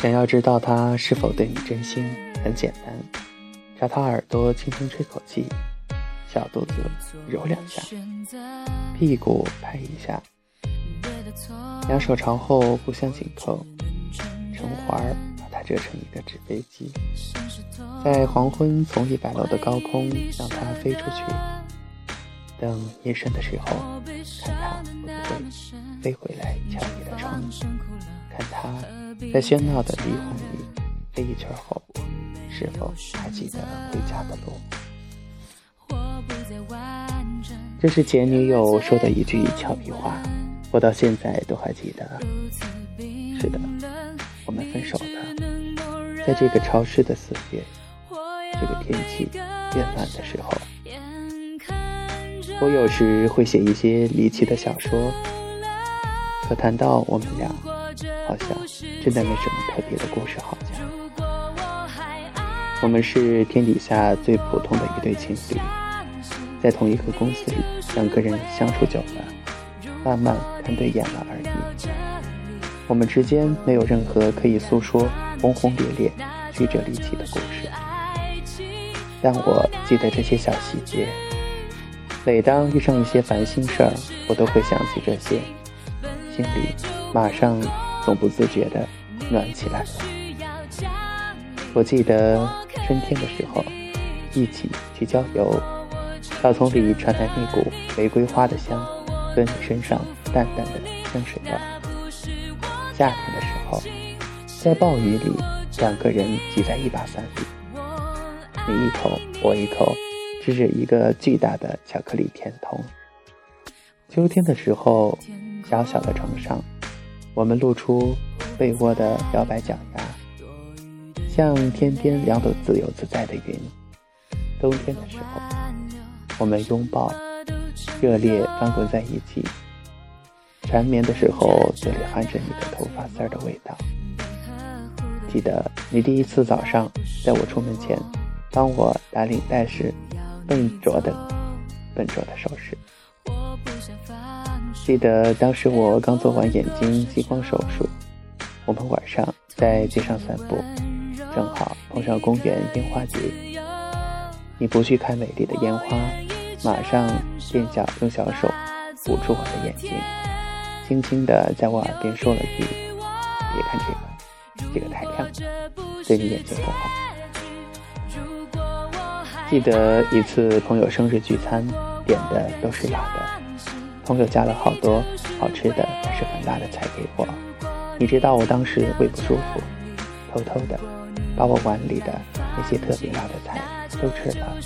想要知道他是否对你真心，很简单，朝他耳朵轻轻吹口气，小肚子揉两下，屁股拍一下，两手朝后互相紧扣，成环儿把它折成一个纸飞机，在黄昏从一百楼的高空让它飞出去，等夜深的时候，看它会不会飞回来敲你的窗，看它。在喧闹的霓虹里飞一圈后，是否还记得回家的路？这是前女友说的一句俏皮话，我到现在都还记得。是的，我们分手了，在这个潮湿的四月，这个天气变暖的时候。我有时会写一些离奇的小说，可谈到我们俩。好像真的没什么特别的故事好讲。我们是天底下最普通的一对情侣，在同一个公司里，两个人相处久了，慢慢看对眼了而已。我们之间没有任何可以诉说轰轰烈烈、曲折离奇的故事，但我记得这些小细节。每当遇上一些烦心事儿，我都会想起这些，心里马上。总不自觉的暖起来了。我记得春天的时候，一起去郊游，草丛里传来那股玫瑰花的香和你身上淡淡的香水味。夏天的时候，在暴雨里，两个人挤在一把伞里，你一口我一口，吃着一个巨大的巧克力甜筒。秋天的时候，小小的床上。我们露出被窝的摇摆脚丫，像天边两朵自由自在的云。冬天的时候，我们拥抱，热烈翻滚在一起。缠绵的时候，嘴里含着你的头发丝儿的味道。记得你第一次早上在我出门前帮我打领带时，笨拙的、笨拙的手势。记得当时我刚做完眼睛激光手术，我们晚上在街上散步，正好碰上公园烟花节。你不去看美丽的烟花，马上踮脚用小手捂住我的眼睛，轻轻地在我耳边说了句：“别看这个，这个太亮，对你眼睛不好。”记得一次朋友生日聚餐，点的都是辣的。朋友加了好多好吃的，但是很辣的菜给我。你知道我当时胃不舒服，偷偷的把我碗里的那些特别辣的菜都吃了。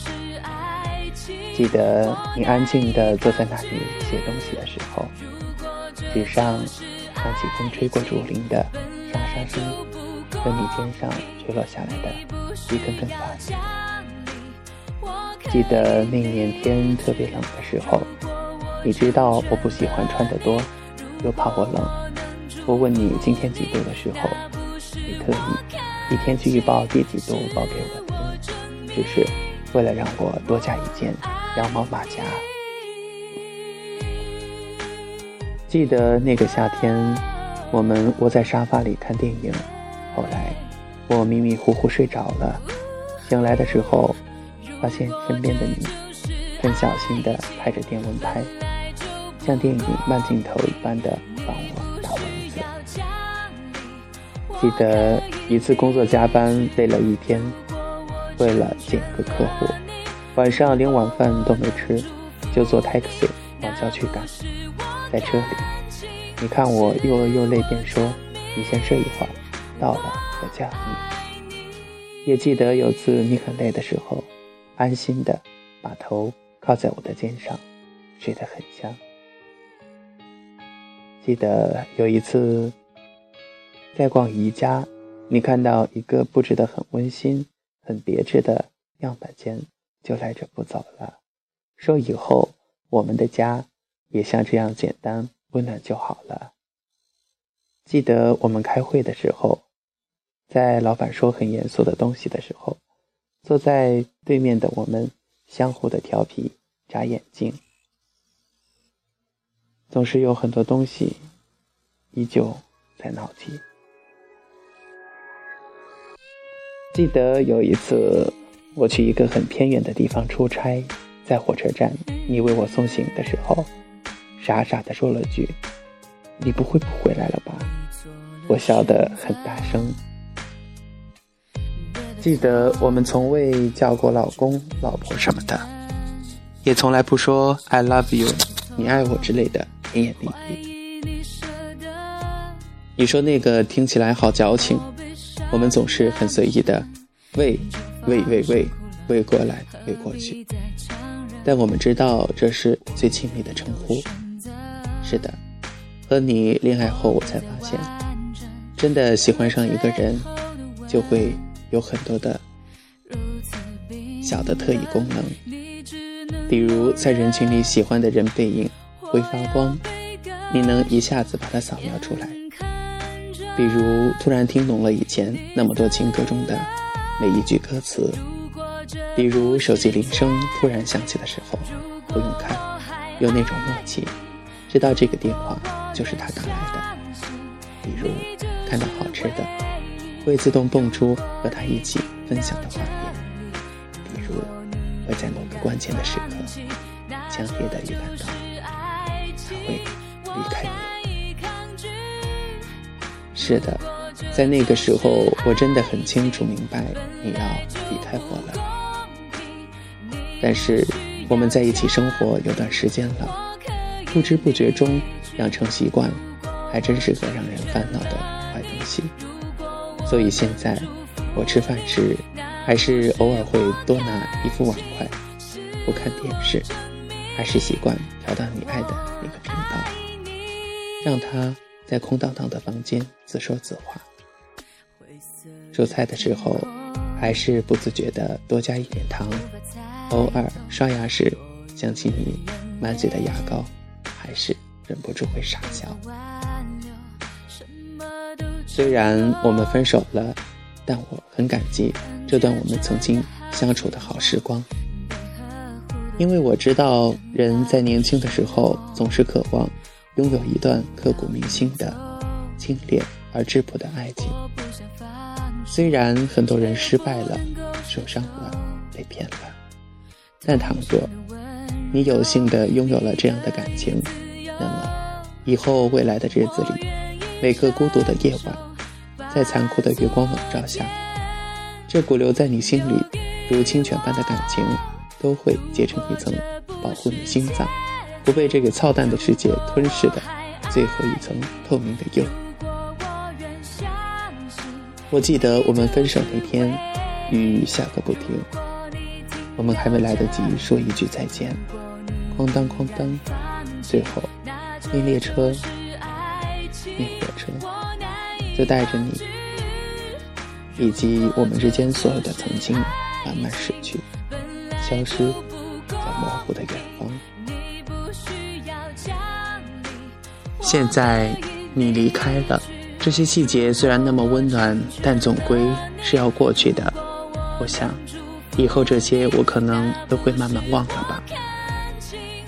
记得你安静的坐在那里写东西的时候，纸上响起风吹过竹林的沙沙声，和你肩上垂落下来的一根根发。记得那年天特别冷的时候。你知道我不喜欢穿得多，又怕我冷。我问你今天几度的时候，你特意以天气预报第几度报给我听，只是为了让我多加一件羊毛马甲。记得那个夏天，我们窝在沙发里看电影，后来我迷迷糊糊睡着了，醒来的时候，发现身边的你很小心地拍着电蚊拍。像电影慢镜头一般的帮我打蚊子。记得一次工作加班累了一天，为了见个客户，晚上连晚饭都没吃，就坐 taxi 往郊区赶。在车里，你看我又饿又累，便说：“你先睡一会儿，到了我叫你。”也记得有次你很累的时候，安心的把头靠在我的肩上，睡得很香。记得有一次在逛宜家，你看到一个布置的很温馨、很别致的样板间，就赖着不走了，说以后我们的家也像这样简单温暖就好了。记得我们开会的时候，在老板说很严肃的东西的时候，坐在对面的我们相互的调皮眨眼睛。总是有很多东西依旧在脑际。记得有一次，我去一个很偏远的地方出差，在火车站，你为我送行的时候，傻傻的说了句：“你不会不回来了吧？”我笑得很大声。记得我们从未叫过老公、老婆什么的，也从来不说 “I love you”，你爱我之类的甜言蜜语。你说那个听起来好矫情。我们总是很随意的，喂，喂喂喂，喂过来，喂过去。但我们知道这是最亲密的称呼。是的，和你恋爱后，我才发现，真的喜欢上一个人，就会有很多的小的特异功能。比如在人群里，喜欢的人背影会发光，你能一下子把它扫描出来。比如突然听懂了以前那么多情歌中的每一句歌词，比如手机铃声突然响起的时候，不用看，有那种默契，知道这个电话就是他打来的。比如看到好吃的，会自动蹦出和他一起分享的画面。比如会在某个关键的时刻，强烈的预感到会离开你。是的，在那个时候，我真的很清楚明白你要离开我了。但是我们在一起生活有段时间了，不知不觉中养成习惯，还真是个让人烦恼的坏东西。所以现在我吃饭时，还是偶尔会多拿一副碗筷，不看电视，还是习惯调到你爱的那个频道，让他。在空荡荡的房间自说自话，做菜的时候还是不自觉地多加一点糖。偶尔刷牙时想起你满嘴的牙膏，还是忍不住会傻笑。虽然我们分手了，但我很感激这段我们曾经相处的好时光，因为我知道人在年轻的时候总是渴望。拥有一段刻骨铭心的、清冽而质朴的爱情。虽然很多人失败了、受伤了、被骗了，但倘若你有幸的拥有了这样的感情，那么以后未来的日子里，每个孤独的夜晚，在残酷的月光笼罩下，这股留在你心里如清泉般的感情，都会结成一层保护你心脏。不被这个操蛋的世界吞噬的最后一层透明的釉。我记得我们分手那天，雨下个不停，我们还没来得及说一句再见，哐当哐当，最后那列车、那火车就带着你以及我们之间所有的曾经，慢慢逝去，消失在模糊的远方。现在你离开了，这些细节虽然那么温暖，但总归是要过去的。我想，以后这些我可能都会慢慢忘了吧。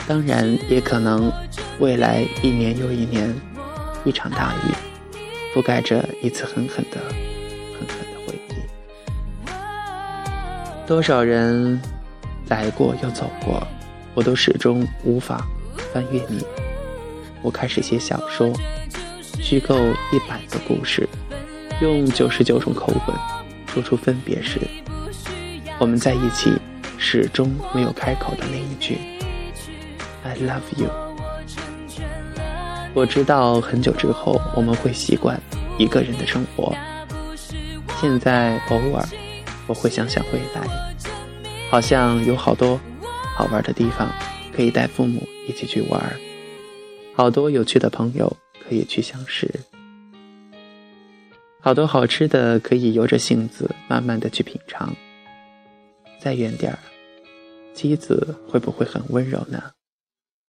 当然，也可能未来一年又一年，一场大雨覆盖着一次狠狠的、狠狠的回忆。多少人来过又走过，我都始终无法翻越你。我开始写小说，虚构一百个故事，用九十九种口吻说出分别时，我们在一起始终没有开口的那一句 “I love you”。我知道很久之后我们会习惯一个人的生活，现在偶尔我会想想未来，好像有好多好玩的地方可以带父母一起去玩。好多有趣的朋友可以去相识，好多好吃的可以由着性子慢慢的去品尝。再远点儿，妻子会不会很温柔呢？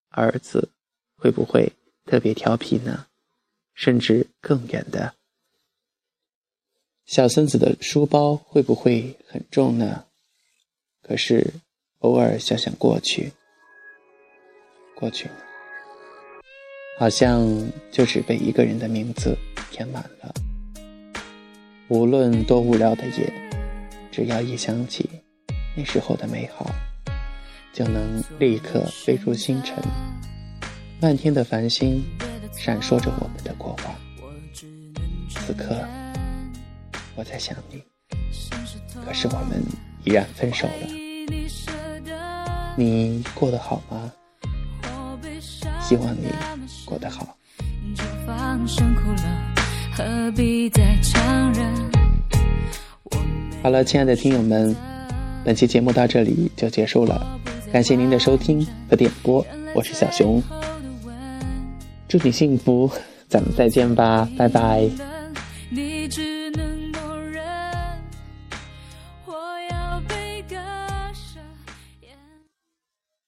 儿子会不会特别调皮呢？甚至更远的，小孙子的书包会不会很重呢？可是偶尔想想过去，过去了。好像就只被一个人的名字填满了。无论多无聊的夜，只要一想起那时候的美好，就能立刻飞入星辰。漫天的繁星闪烁着我们的过往。此刻，我在想你，可是我们依然分手了。你过得好吗？希望你过得好。好了，亲爱的听友们，本期节目到这里就结束了，感谢您的收听和点播，我是小熊，祝你幸福，咱们再见吧，拜拜。